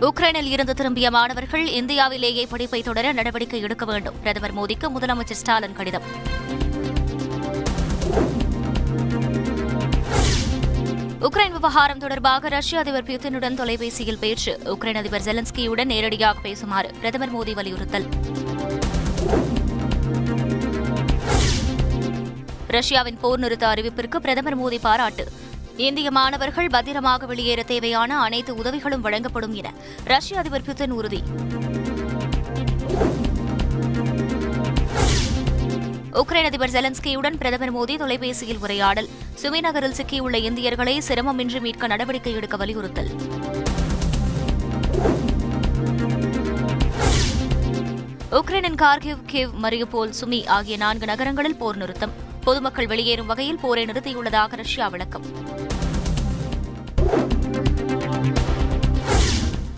உக்ரைனில் இருந்து திரும்பிய மாணவர்கள் இந்தியாவிலேயே படிப்பை தொடர நடவடிக்கை எடுக்க வேண்டும். பிரதமர் மோடிக்கு முதலமைச்சர் ஸ்டாலின் கடிதம். உக்ரைன் விவகாரம் தொடர்பாக ரஷ்ய அதிபர் புதினுடன் தொலைபேசியில் பேச்சு. உக்ரைன் அதிபர் ஜெலன்ஸ்கியுடன் நேரடியாக பேசுமாறு பிரதமர் மோடி வலியுறுத்தல். ரஷ்யாவின் போர் நிறுத்த அறிவிப்பிற்கு பிரதமர் மோடி பாராட்டு. இந்திய மாணவர்கள் பத்திரமாக வெளியேற தேவையான அனைத்து உதவிகளும் வழங்கப்படும் என ரஷ்ய அதிபர் புதின் உறுதி. உக்ரைன் அதிபர் ஜெலன்ஸ்கியுடன் பிரதமர் மோடி தொலைபேசியில் உரையாடல். சுமிநகரில் சிக்கியுள்ள இந்தியர்களை சிரமமின்றி மீட்க நடவடிக்கை எடுக்க வலியுறுத்தல். உக்ரைனின் கார்கிவ் கிவ் மரியுபோல் சுமி ஆகிய நான்கு நகரங்களில் போர் நிறுத்தம். பொதுமக்கள் வெளியேறும் வகையில் போரை நிறுத்தியுள்ளதாக ரஷ்யா விளக்கம்.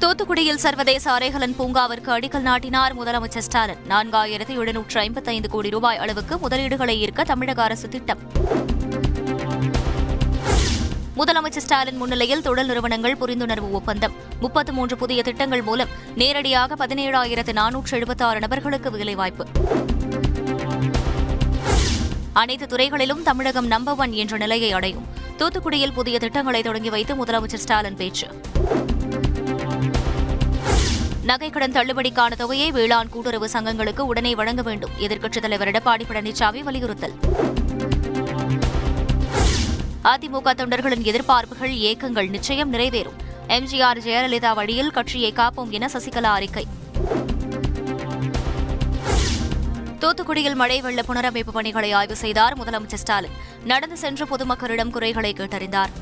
தூத்துக்குடியில் சர்வதேச அரைகலன் பூங்காவிற்கு அடிக்கல் நாட்டினார் முதலமைச்சர் ஸ்டாலின். நான்காயிரத்து எழுநூற்று ஐம்பத்தைந்து கோடி ரூபாய் அளவுக்கு முதலீடுகளை ஈர்க்க தமிழக அரசு திட்டம். முதலமைச்சர் ஸ்டாலின் முன்னிலையில் தொழில் நிறுவனங்கள் புரிந்துணர்வு ஒப்பந்தம். முப்பத்து மூன்று புதிய திட்டங்கள் மூலம் நேரடியாக பதினேழாயிரத்து நானூற்று எழுபத்தாறு நபர்களுக்கு வேலைவாய்ப்பு. அனைத்து துறைகளிலும் தமிழகம் நம்பர் ஒன் என்ற நிலையை அடையும். தூத்துக்குடியில் புதிய திட்டங்களை தொடங்கி வைத்து முதலமைச்சர் ஸ்டாலின் பேச்சு. நகைக்கடன் தள்ளுபடிக்கான தொகையை வேளாண் கூட்டுறவு சங்கங்களுக்கு உடனே வழங்க வேண்டும். எதிர்க்கட்சித் தலைவர் எடப்பாடி பழனிசாமி வலியுறுத்தல். அதிமுக தொண்டர்களின் எதிர்பார்ப்புகள் ஏக்கங்கள் நிச்சயம் நிறைவேறும். எம்ஜிஆர் ஜெயலலிதா வழியில் கட்சியை காப்போம் என சசிகலா அறிக்கை. தூத்துக்குடியில் மழை வெள்ள புனரமைப்பு பணிகளை ஆய்வு செய்தார் முதலமைச்சர் ஸ்டாலின். நடந்து சென்று பொதுமக்களிடம் குறைகளை கேட்டறிந்தார்.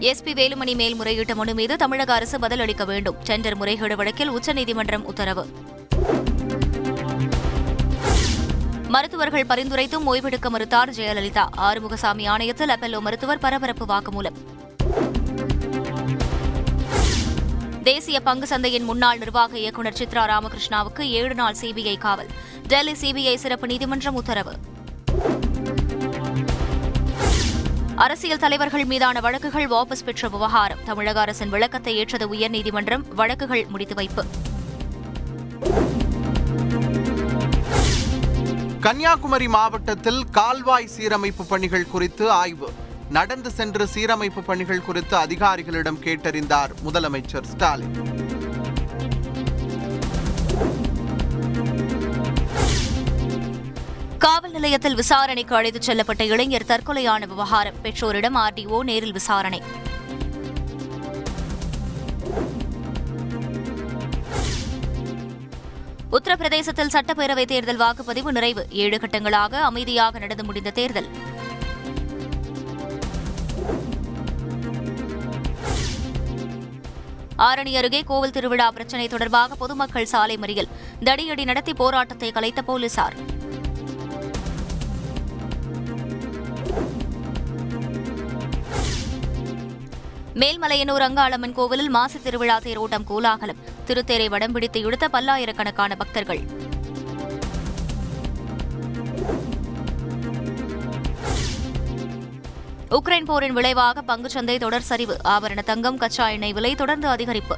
எஸ்பி வேலுமணி மேல்முறையீட்டு மனு மீது தமிழக அரசு பதிலளிக்க வேண்டும். டெண்டர் முறைகேடு வழக்கில் உச்சநீதிமன்றம் உத்தரவு. மருத்துவர்கள் பரிந்துரைத்தும் ஓய்வெடுக்க மறுத்தார் ஜெயலலிதா. ஆறுமுகசாமி ஆணையத்தில் அப்பல்லோ மருத்துவர் பரபரப்பு வாக்குமூலம். தேசிய பங்கு சந்தையின் முன்னாள் நிர்வாக இயக்குநர் சித்ரா ராமகிருஷ்ணாவுக்கு ஏழு நாள் சிபிஐ காவல். டெல்லி சிபிஐ சிறப்பு நீதிமன்றம் உத்தரவு. அரசியல் தலைவர்கள் மீதான வழக்குகள் வாபஸ் பெற்ற விவகாரம். தமிழக அரசின் விளக்கத்தை ஏற்றது உயர்நீதிமன்றம். வழக்குகள் முடித்து வைப்பு. கன்னியாகுமரி மாவட்டத்தில் கால்வாய் சீரமைப்பு பணிகள் குறித்து ஆய்வு. நடந்து சென்று சீரமைப்பு பணிகள் குறித்து அதிகாரிகளிடம் கேட்டறிந்தார் முதலமைச்சர் ஸ்டாலின். காவல் நிலையத்தில் விசாரணைக்கு அழைத்துச் செல்லப்பட்ட இளைஞர் தற்கொலையான விவகாரம். பெற்றோரிடம் ஆர்டிஓ நேரில் விசாரணை. உத்தரப்பிரதேசத்தில் சட்டப்பேரவைத் தேர்தல் வாக்குப்பதிவு நிறைவு. ஏழு கட்டங்களாக அமைதியாக நடந்து முடிந்த தேர்தல். ஆரணி அருகே கோவில் திருவிழா பிரச்சினை தொடர்பாக பொதுமக்கள் சாலை மறியல். தடியடி நடத்தி போராட்டத்தை கலைத்த போலீசார். மேல்மலையனூர் அங்காளம்மன் கோவிலில் மாசி திருவிழா தேரோட்டம் கோலாகலம். திருத்தேரை வடம் பிடித்து இழுத்த பல்லாயிரக்கணக்கான பக்தர்கள். உக்ரைன் போரின் விளைவாக பங்குச்சந்தை தொடர் சரிவு. ஆபரண தங்கம் கச்சா எண்ணெய் விலை தொடர்ந்து அதிகரிப்பு.